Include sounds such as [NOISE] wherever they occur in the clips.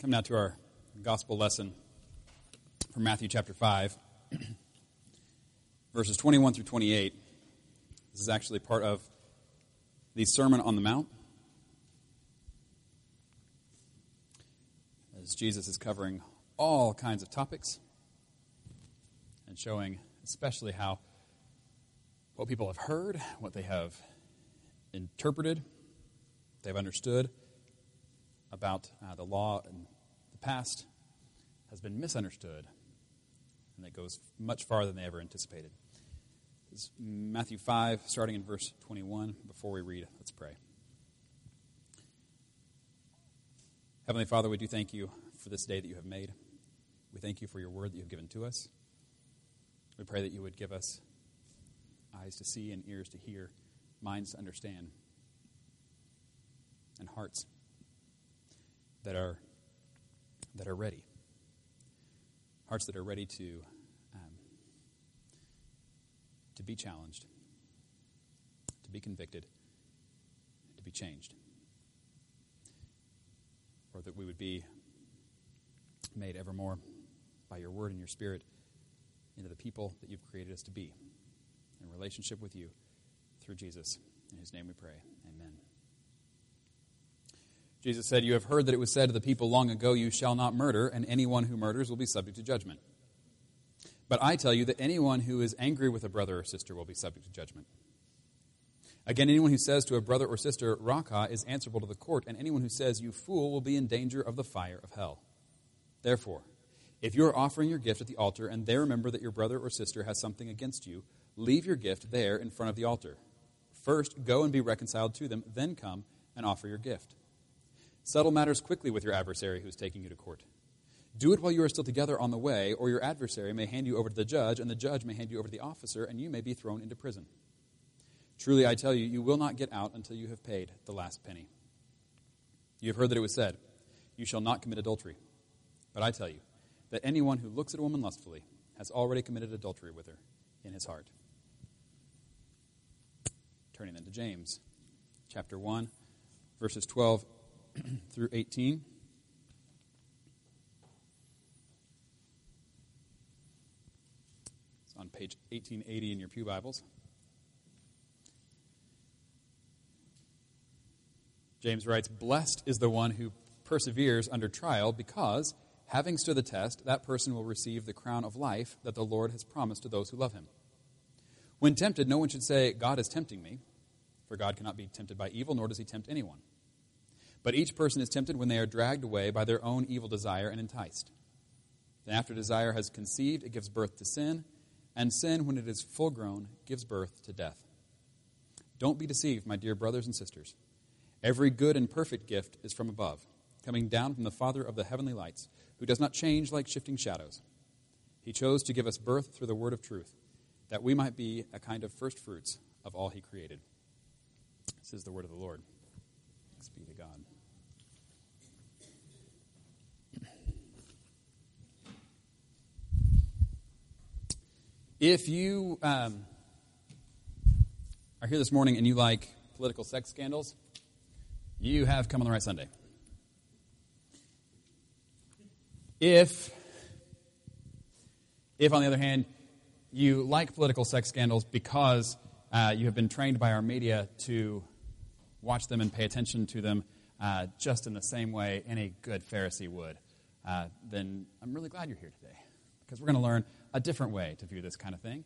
Come now to our gospel lesson from Matthew chapter 5, [CLEARS THROAT] verses 21 through 28. This is actually part of the Sermon on the Mount. As Jesus is covering all kinds of topics and showing especially how what people have heard, what they have interpreted, they've understood about uh, the law in the past has been misunderstood, and it goes much farther than they ever anticipated. This is Matthew 5, starting in verse 21. Before we read, let's pray. Heavenly Father, we do thank you for this day that you have made. We thank you for your word that you have given to us. We pray that you would give us eyes to see and ears to hear, minds to understand, and hearts that are, that are ready. Hearts that are ready to, um, to be challenged, to be convicted, to be changed. Or that we would be made ever more by your word and your spirit into the people that you've created us to be in relationship with you through Jesus. In his name we pray. Amen. Jesus said, You have heard that it was said to the people long ago, You shall not murder, and anyone who murders will be subject to judgment. But I tell you that anyone who is angry with a brother or sister will be subject to judgment. Again, anyone who says to a brother or sister, Raca, is answerable to the court, and anyone who says, You fool, will be in danger of the fire of hell. Therefore, if you are offering your gift at the altar and there remember that your brother or sister has something against you, leave your gift there in front of the altar. First, go and be reconciled to them, then come and offer your gift. Settle matters quickly with your adversary who is taking you to court. Do it while you are still together on the way, or your adversary may hand you over to the judge, and the judge may hand you over to the officer, and you may be thrown into prison. Truly, I tell you, you will not get out until you have paid the last penny. You have heard that it was said, You shall not commit adultery. But I tell you, that anyone who looks at a woman lustfully has already committed adultery with her in his heart. Turning then to James, chapter 1, verses 12 [CLEARS THROAT] through 18. It's on page 1880 in your Pew Bibles. James writes Blessed is the one who perseveres under trial, because, having stood the test, that person will receive the crown of life that the Lord has promised to those who love him. When tempted, no one should say, God is tempting me, for God cannot be tempted by evil, nor does he tempt anyone. But each person is tempted when they are dragged away by their own evil desire and enticed. Then, after desire has conceived, it gives birth to sin, and sin, when it is full grown, gives birth to death. Don't be deceived, my dear brothers and sisters. Every good and perfect gift is from above, coming down from the Father of the heavenly lights, who does not change like shifting shadows. He chose to give us birth through the word of truth, that we might be a kind of first fruits of all he created. This is the word of the Lord. Thanks be to God. If you um, are here this morning and you like political sex scandals, you have come on the right Sunday. If, if on the other hand, you like political sex scandals because uh, you have been trained by our media to watch them and pay attention to them uh, just in the same way any good Pharisee would, uh, then I'm really glad you're here today because we're going to learn a different way to view this kind of thing.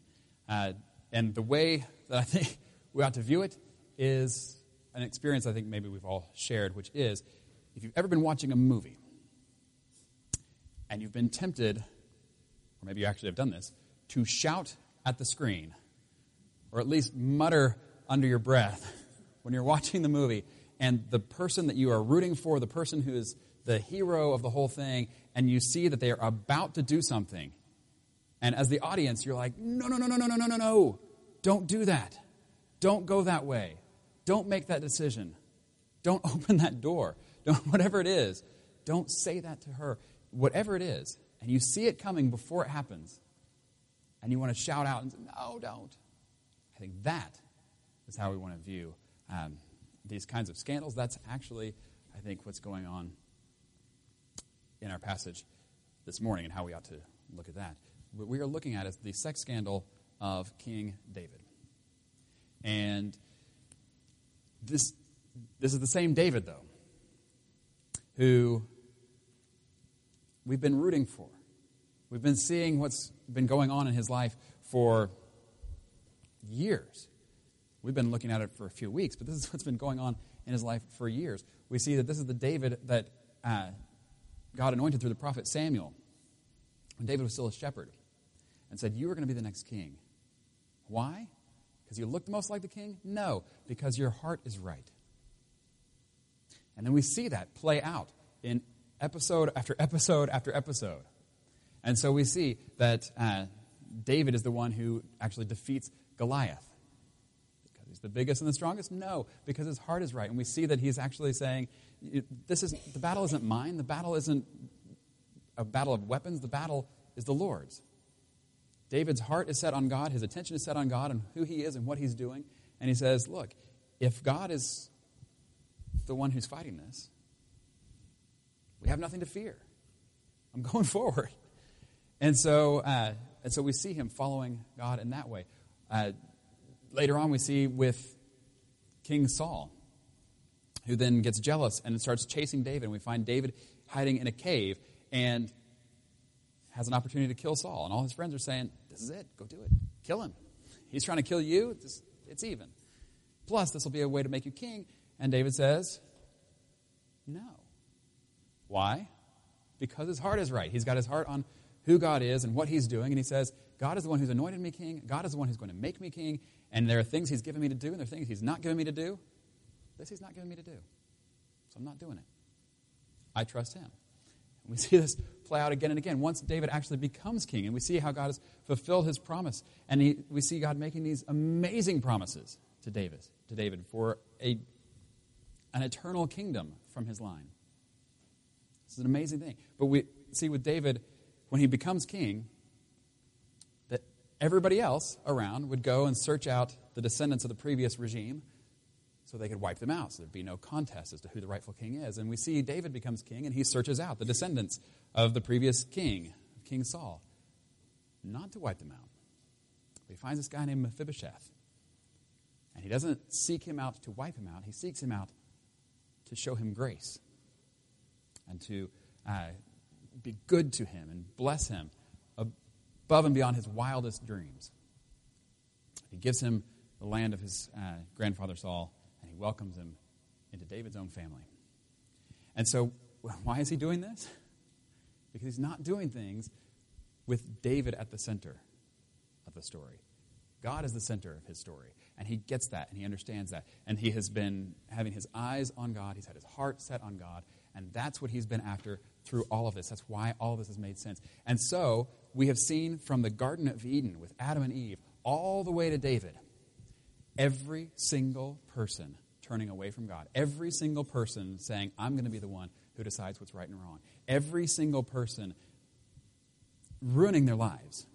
Uh, and the way that I think [LAUGHS] we ought to view it is an experience I think maybe we've all shared, which is if you've ever been watching a movie and you've been tempted, or maybe you actually have done this, to shout at the screen, or at least mutter under your breath [LAUGHS] when you're watching the movie, and the person that you are rooting for, the person who is the hero of the whole thing, and you see that they are about to do something. And as the audience, you're like, no, no, no, no, no, no, no, no, no. Don't do that. Don't go that way. Don't make that decision. Don't [LAUGHS] open that door. Don't, whatever it is, don't say that to her. Whatever it is, and you see it coming before it happens, and you want to shout out and say, no, don't. I think that is how we want to view um, these kinds of scandals. That's actually, I think, what's going on in our passage this morning and how we ought to look at that. What we are looking at is the sex scandal of King David. And this, this is the same David, though, who we've been rooting for. We've been seeing what's been going on in his life for years. We've been looking at it for a few weeks, but this is [LAUGHS] what's been going on in his life for years. We see that this is the David that uh, God anointed through the prophet Samuel when David was still a shepherd and said, You are going to be the next king. Why? Because you look the most like the king? No, because your heart is right. And then we see that play out in episode after episode after episode. And so we see that uh, David is the one who actually defeats Goliath. Because he's the biggest and the strongest? No, because his heart is right. And we see that he's actually saying, this is, the battle isn't mine. The battle isn't a battle of weapons. The battle is the Lord's. David's heart is set on God. His attention is set on God and who he is and what he's doing. And he says, look, if God is the one who's fighting this, we have nothing to fear. I'm [LAUGHS] going forward. And so, uh, and so we see him following God in that way. Uh, later on, we see with King Saul, who then gets jealous and starts chasing David. And we find David hiding in a cave and has an opportunity to kill Saul. And all his friends are saying, This is it, go do it. Kill him. He's trying to kill you, it's, it's even. Plus, this will be a way to make you king. And David says, No. Why? Because his heart is right. He's got his heart on who God is and what he's doing. And he says, God is the one who's anointed me king. God is the one who's going to make me king. And there are things he's given me to do, and there are things he's not given me to do. This he's not given me to do. So I'm not doing it. I trust him. We [LAUGHS] see this play out again and again. Once David actually becomes king, and we see how God has fulfilled his promise. And he, we see God making these amazing promises to David, to David for a, an eternal kingdom from his line. This is an amazing thing. But we see with David, when he becomes king, that everybody else around would go and search out the descendants of the previous regime so they could wipe them out, so there'd be no contest as to who the rightful king is. And we see David becomes king, and he searches out the descendants of the previous king, King Saul, not to wipe them out. But he finds this guy named Mephibosheth. And he doesn't seek him out to wipe him out, he seeks him out to show him grace and to uh, be good to him and bless him above and beyond his wildest dreams. He gives him the land of his uh, grandfather Saul, welcomes him into David's own family. And so, [LAUGHS] why is he doing this? Because he's not doing things with David at the center of the story. God is the center of his story. And he gets that and he understands that. And he has been having his eyes on God, he's had his heart set on God. And that's what he's been after through all of this. That's why all of this has made sense. And so we have seen from the Garden of Eden with Adam and Eve all the way to David, every single person turning away from God, every single person saying, I'm going to be the one who decides what's right and wrong, every single person ruining their lives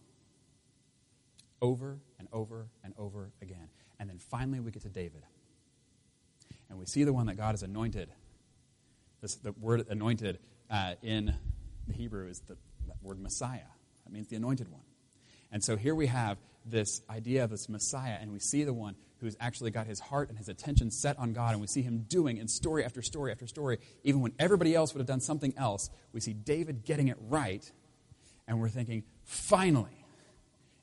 over and over and over again. And then finally we get to David. And we see the one that God has anointed. This, the word anointed uh, in the Hebrew is the word Messiah. That means the anointed one. And so here we have this idea of this Messiah, and we see the one who's actually got his heart and his attention set on God, and we see him doing in story after story after story, even when everybody else would have done something else. We see David getting it right, and we're thinking, finally,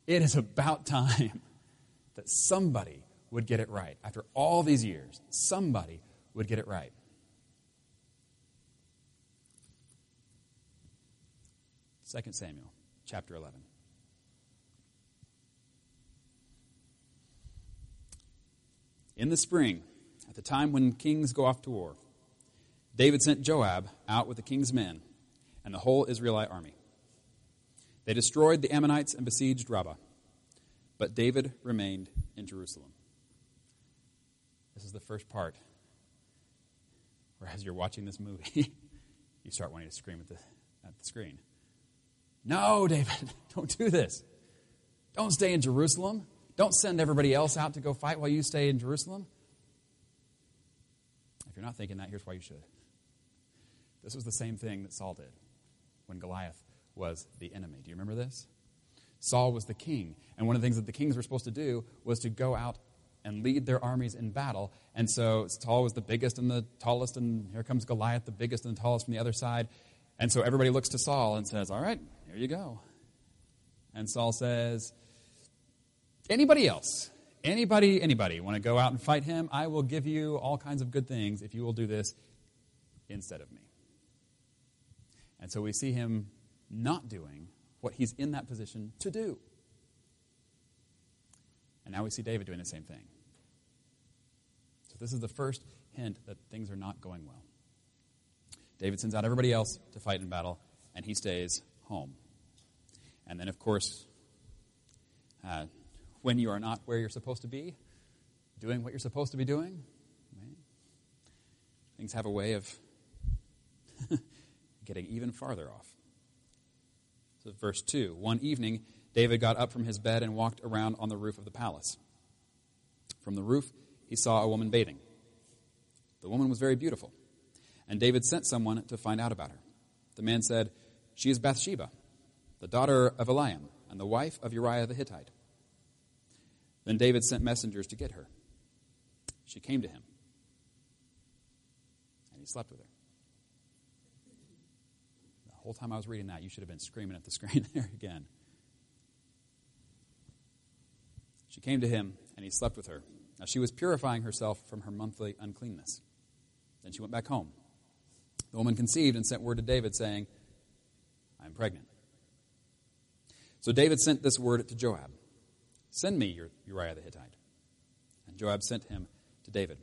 it is about time [LAUGHS] that somebody would get it right. After all these years, somebody would get it right. 2 Samuel chapter 11. In the spring, at the time when kings go off to war, David sent Joab out with the king's men and the whole Israelite army. They destroyed the Ammonites and besieged Rabbah, but David remained in Jerusalem. This is the first part where, as you're watching this movie, [LAUGHS] you start wanting to scream at the, at the screen. No, David, [LAUGHS] don't do this. Don't stay in Jerusalem. Don't send everybody else out to go fight while you stay in Jerusalem. If you're not thinking that, here's why you should. This was the same thing that Saul did. when Goliath was the enemy. Do you remember this? Saul was the king, and one of the things that the kings were supposed to do was to go out and lead their armies in battle. And so Saul was the biggest and the tallest, and here comes Goliath, the biggest and the tallest from the other side. And so everybody looks to Saul and says, All right, here you go. And Saul says, Anybody else? Anybody, anybody want to go out and fight him? I will give you all kinds of good things if you will do this instead of me. And so we see him not doing what he's in that position to do. And now we see David doing the same thing. So this is the first hint that things are not going well. David sends out everybody else to fight in battle, and he stays home. And then, of course, uh, when you are not where you're supposed to be, doing what you're supposed to be doing, right? things have a way of [LAUGHS] getting even farther off. So, verse 2 One evening, David got up from his bed and walked around on the roof of the palace. From the roof, he saw a woman bathing. The woman was very beautiful, and David sent someone to find out about her. The man said, She is Bathsheba, the daughter of Eliam, and the wife of Uriah the Hittite. Then David sent messengers to get her. She came to him, and he slept with her. The whole time I was reading that, you should have been screaming at the [LAUGHS] screen there again. She came to him, and he slept with her. Now she was purifying herself from her monthly uncleanness. Then she went back home. The woman conceived and sent word to David, saying, I am pregnant. So David sent this word to Joab Send me Uriah the Hittite. And Joab sent him to David.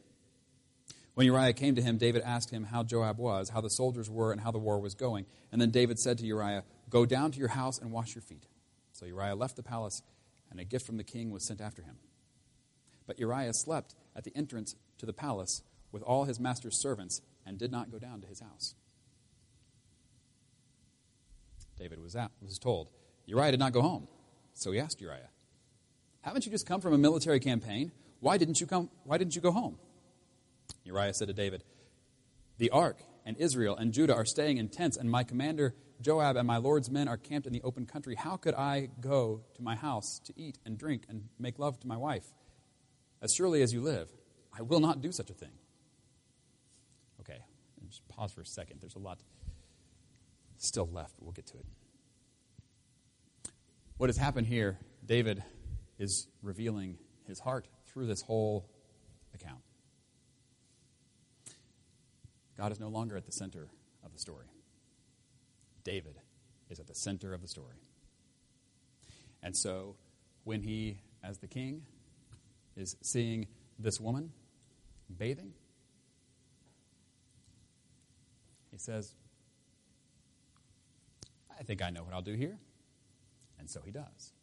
When Uriah came to him, David asked him how Joab was, how the soldiers were, and how the war was going. And then David said to Uriah, Go down to your house and wash your feet. So Uriah left the palace, and a gift from the king was sent after him. But Uriah slept at the entrance to the palace with all his master's servants and did not go down to his house. David was, out, was told, Uriah did not go home. So he asked Uriah, haven't you just come from a military campaign? Why didn't you come? Why didn't you go home? Uriah said to David, The ark and Israel and Judah are staying in tents, and my commander Joab and my Lord's men are camped in the open country. How could I go to my house to eat and drink and make love to my wife? As surely as you live, I will not do such a thing. Okay, just pause for a second. There's a lot still left, but we'll get to it. What has happened here, David is revealing his heart through this whole account. God is no longer at the center of the story. David is at the center of the story. And so, when he, as the king, is seeing this woman bathing, he says, I think I know what I'll do here. And so he does.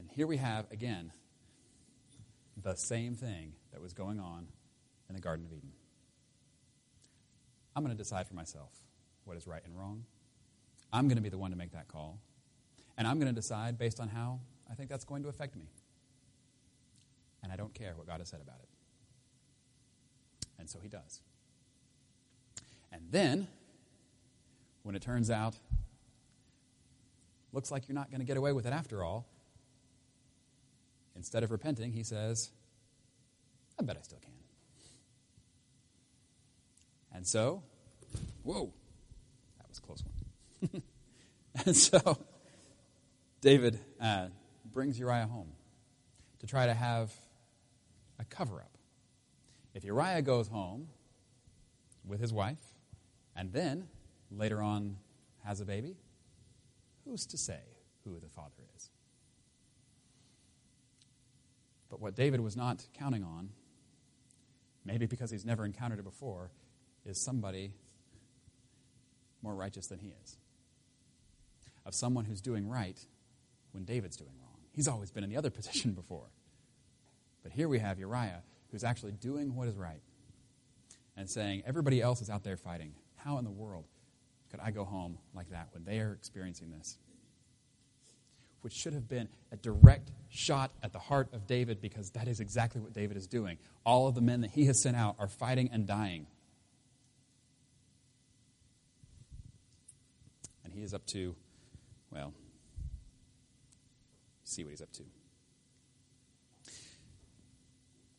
And here we have, again, the same thing that was going on in the Garden of Eden. I'm going to decide for myself what is right and wrong. I'm going to be the one to make that call. And I'm going to decide based on how I think that's going to affect me. And I don't care what God has said about it. And so he does. And then, when it turns out, looks like you're not going to get away with it after all, Instead of repenting, he says, I bet I still can. And so, whoa, that was a close one. [LAUGHS] and so, David uh, brings Uriah home to try to have a cover up. If Uriah goes home with his wife and then later on has a baby, who's to say who the father is? But what David was not counting on, maybe because he's never encountered it before, is somebody more righteous than he is. Of someone who's doing right when David's doing wrong. He's always been in the other [LAUGHS] position before. But here we have Uriah, who's actually doing what is right and saying, Everybody else is out there fighting. How in the world could I go home like that when they are experiencing this? Which should have been a direct shot at the heart of David because that is exactly what David is doing. All of the men that he has sent out are fighting and dying. And he is up to, well, see what he's up to.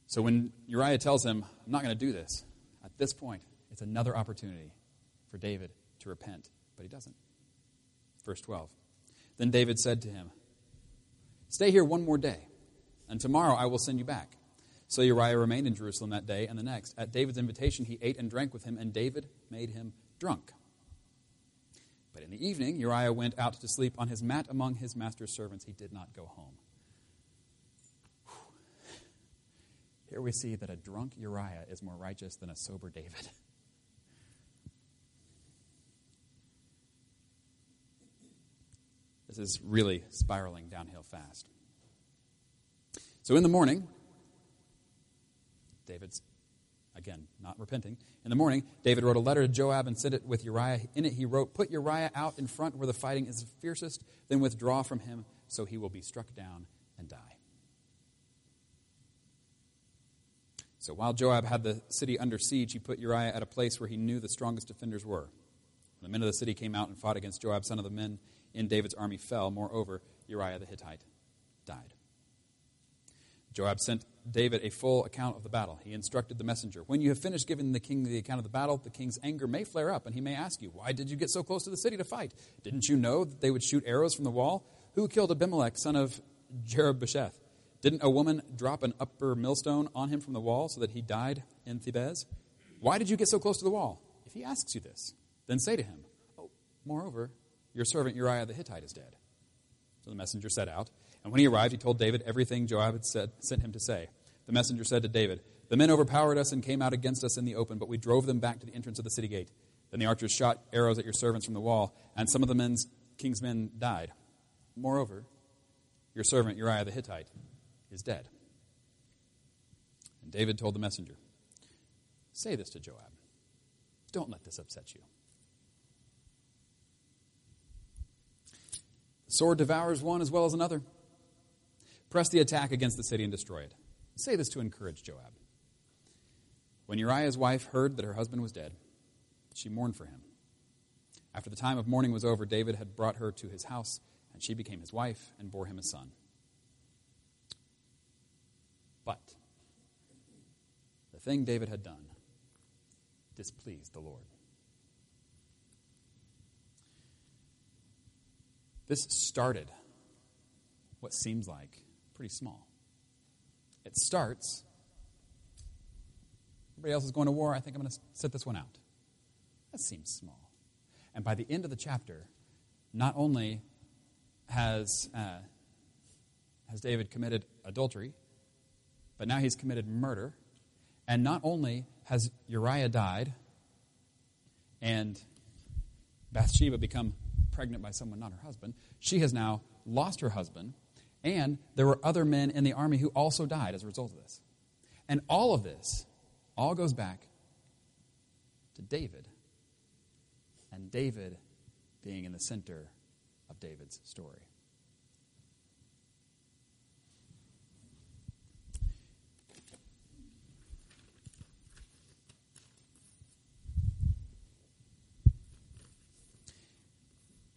So when Uriah tells him, I'm not going to do this, at this point, it's another opportunity for David to repent, but he doesn't. Verse 12. Then David said to him, Stay here one more day, and tomorrow I will send you back. So Uriah remained in Jerusalem that day and the next. At David's invitation, he ate and drank with him, and David made him drunk. But in the evening, Uriah went out to sleep on his mat among his master's servants. He did not go home. Here we see that a drunk Uriah is more righteous than a sober David. [LAUGHS] This is really spiraling downhill fast. So in the morning, David's, again, not repenting. In the morning, David wrote a letter to Joab and sent it with Uriah. In it, he wrote, Put Uriah out in front where the fighting is fiercest, then withdraw from him, so he will be struck down and die. So while Joab had the city under siege, he put Uriah at a place where he knew the strongest defenders were. The men of the city came out and fought against Joab, son of the men in David's army fell. Moreover, Uriah the Hittite died. Joab sent David a full account of the battle. He instructed the messenger When you have finished giving the king the account of the battle, the king's anger may flare up, and he may ask you, Why did you get so close to the city to fight? Didn't you know that they would shoot arrows from the wall? Who killed Abimelech, son of Jerubbesheth? Didn't a woman drop an upper millstone on him from the wall so that he died in Thebez? Why did you get so close to the wall? If he asks you this, then say to him, Oh, moreover, your servant Uriah the Hittite is dead. So the messenger set out. And when he arrived, he told David everything Joab had said, sent him to say. The messenger said to David, The men overpowered us and came out against us in the open, but we drove them back to the entrance of the city gate. Then the archers shot arrows at your servants from the wall, and some of the men's, king's men died. Moreover, your servant Uriah the Hittite is dead. And David told the messenger, Say this to Joab. Don't let this upset you. Sword devours one as well as another. Press the attack against the city and destroy it. Say this to encourage Joab. When Uriah's wife heard that her husband was dead, she mourned for him. After the time of mourning was over, David had brought her to his house, and she became his wife and bore him a son. But the thing David had done displeased the Lord. This started what seems like pretty small. It starts, everybody else is going to war, I think I'm going to sit this one out. That seems small. And by the end of the chapter, not only has, uh, has David committed adultery, but now he's committed murder. And not only has Uriah died and Bathsheba become pregnant by someone not her husband. She has now lost her husband, and there were other men in the army who also died as a result of this. And all of this all goes back to David, and David being in the center of David's story.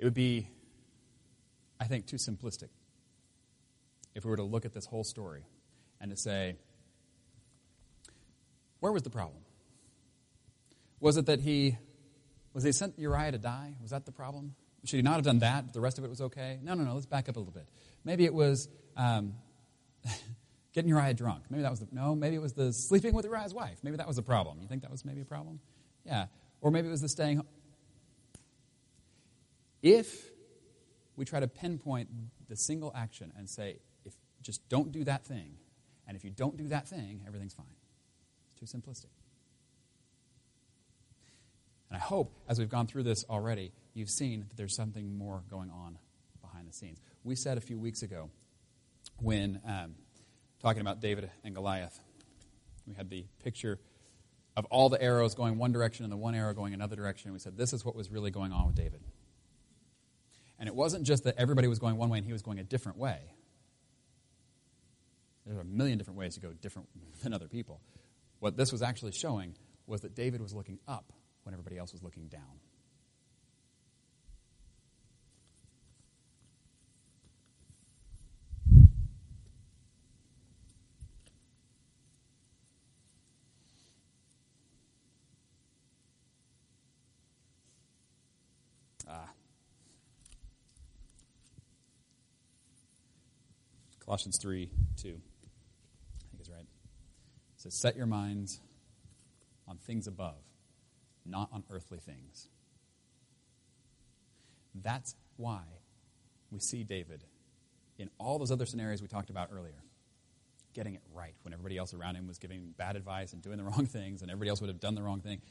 It would be, I think, too simplistic if we were to look at this whole story and to say, where was the problem? Was it that he was he sent Uriah to die? Was that the problem? Should he not have done that? The rest of it was okay? No, no, no. Let's back up a little bit. Maybe it was um, [LAUGHS] getting Uriah drunk. Maybe that was the no. Maybe it was the sleeping with Uriah's wife. Maybe that was the problem. You think that was maybe a problem? Yeah. Or maybe it was the staying if we try to pinpoint the single action and say, if just don't do that thing, and if you don't do that thing, everything's fine. It's too simplistic. And I hope, as we've gone through this already, you've seen that there's something more going on behind the scenes. We said a few weeks ago, when um, talking about David and Goliath, we had the picture of all the arrows going one direction and the one arrow going another direction. We said, this is what was really going on with David. And it wasn't just that everybody was going one way and he was going a different way. There are a million different ways to go different [LAUGHS] than other people. What this was actually showing was that David was looking up when everybody else was looking down. Colossians 3 2. I think is right. It says, Set your minds on things above, not on earthly things. That's why we see David in all those other scenarios we talked about earlier getting it right when everybody else around him was giving bad advice and doing the [LAUGHS] wrong things and everybody else would have done the wrong thing.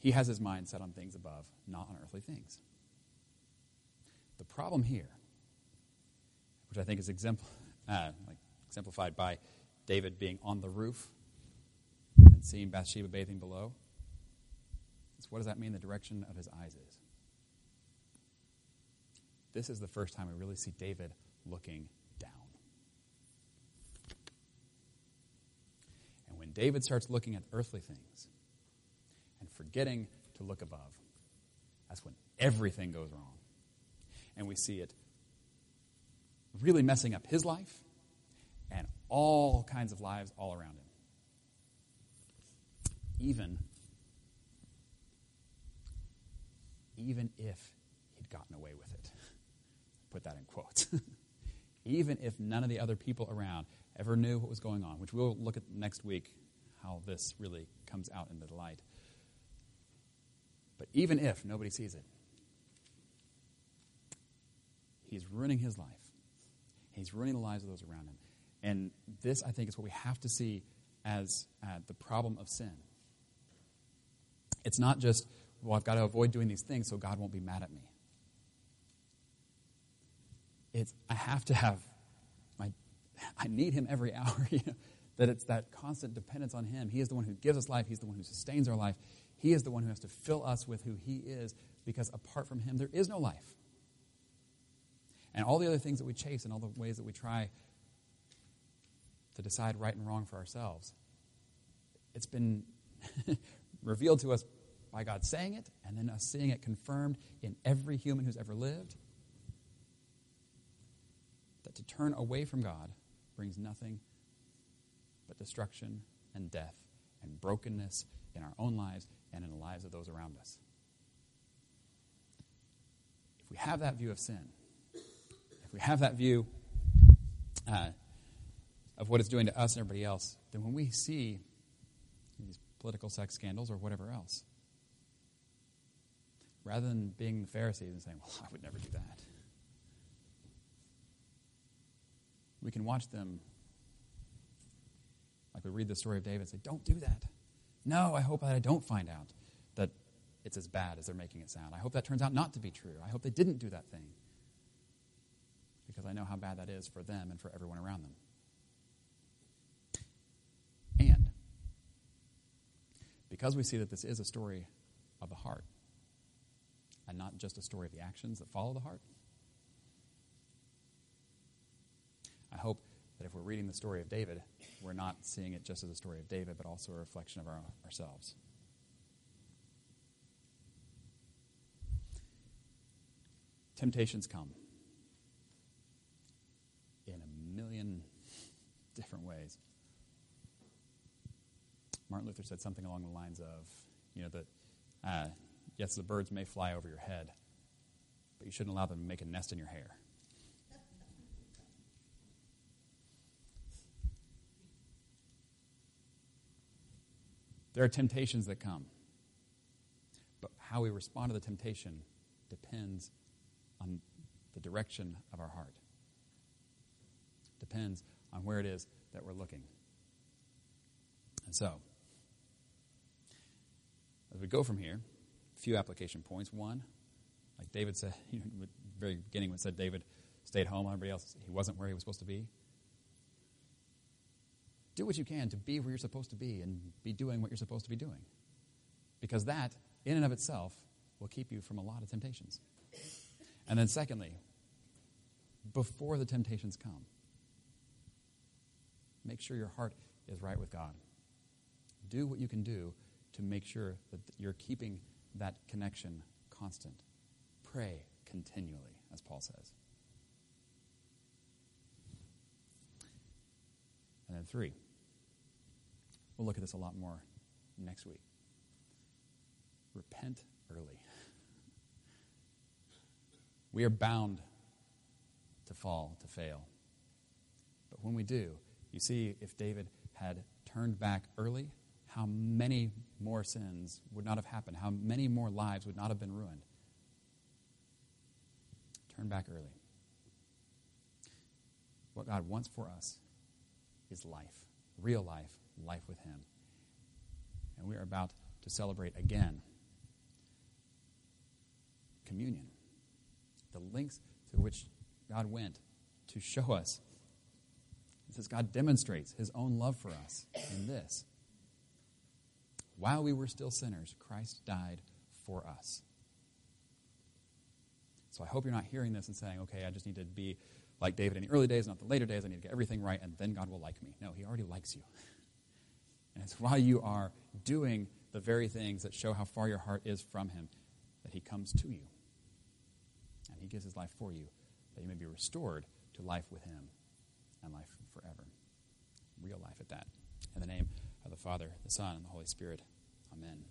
He has his mind set on things above, not on earthly things. The problem here, which I think is exempl- uh, like exemplified by David being on the roof and seeing Bathsheba bathing below, is what does that mean the direction of his eyes is? This is the first time we really see David looking down. And when David starts looking at earthly things and forgetting to look above, that's when everything goes wrong and we see it really messing up his life and all kinds of lives all around him. Even, even if he'd gotten away with it. [LAUGHS] Put that in quotes. [LAUGHS] even if none of the other people around ever knew what was going on, which we'll look at next week how this really comes out into the light. But even if nobody sees it, He's ruining his life. He's ruining the lives of those around him. And this, I think, is what we have to see as uh, the problem of sin. It's not just, well, I've got to avoid doing these things so God won't be mad at me. It's, I have to have my, I need Him every [LAUGHS] hour. You know, that it's that constant dependence on Him. He is the one who gives us life, He's the one who sustains our life. He is the one who has to fill us with who He is because apart from Him, there is no life and all the other things that we chase and all the ways that we try to decide right and wrong for ourselves. It's been [LAUGHS] revealed to us by God saying it and then us seeing it confirmed in every human who's ever lived that to turn away from God brings nothing but destruction and death and brokenness in our own lives and in the lives of those around us. If we have that view of sin, we have that view uh, of what it's doing to us and everybody else, then when we see these political sex scandals or whatever else, rather than being the Pharisees and saying, well, [LAUGHS] I would never do that, we can watch them, like we read the story of David, say, don't do that. No, I hope that I don't find out that it's as bad as they're making it sound. I hope that turns out not to be true. I hope they didn't do that thing because I know how bad that is for them and for everyone around them. And because we see that this is a story of the heart and not just a story of the actions that follow the heart, I hope that if we're reading the story of David, we're not seeing it just as a story of David, but also a reflection of our, ourselves. Temptations come. Million different ways. Martin Luther said something along the lines of, you know, that uh, yes, the birds may fly over your head, but you shouldn't allow them to make a nest in your hair. There are temptations that come, but how we respond to the temptation depends on the direction of our heart depends on where it is that we're looking. And so, as we go from here, a few application points. One, like David said, [LAUGHS] you know, at the very beginning when said David stayed home, everybody else, he wasn't where he was supposed to be. Do what you can to be where you're supposed to be and be doing what you're supposed to be doing. Because that, in and of itself, will keep you from a lot of temptations. And then, secondly, before the temptations come, Make sure your heart is right with God. Do what you can do to make sure that you're keeping that connection constant. Pray continually, as Paul says. And then, three, we'll look at this a lot more next week. Repent early. We are bound to fall, to fail. But when we do, you see if David had turned back early, how many more sins would not have happened, how many more lives would not have been ruined. Turn back early. What God wants for us is life, real life, life with Him. And we are about to celebrate again communion, the lengths to which God went to show us. It says God demonstrates His own love for us in this. While we were still sinners, Christ died for us. So I hope you're not hearing this and saying, okay, I just need to be like David in the early days, not the later days. I need to get everything right, and then God will like me. No, He already likes you. [LAUGHS] And it's while you are doing the very things that show how far your heart is from Him that He comes to you. And He gives His life for you, that you may be restored to life with Him and life forever. Real life at that. In the name of the Father, the Son, and the Holy Spirit. Amen.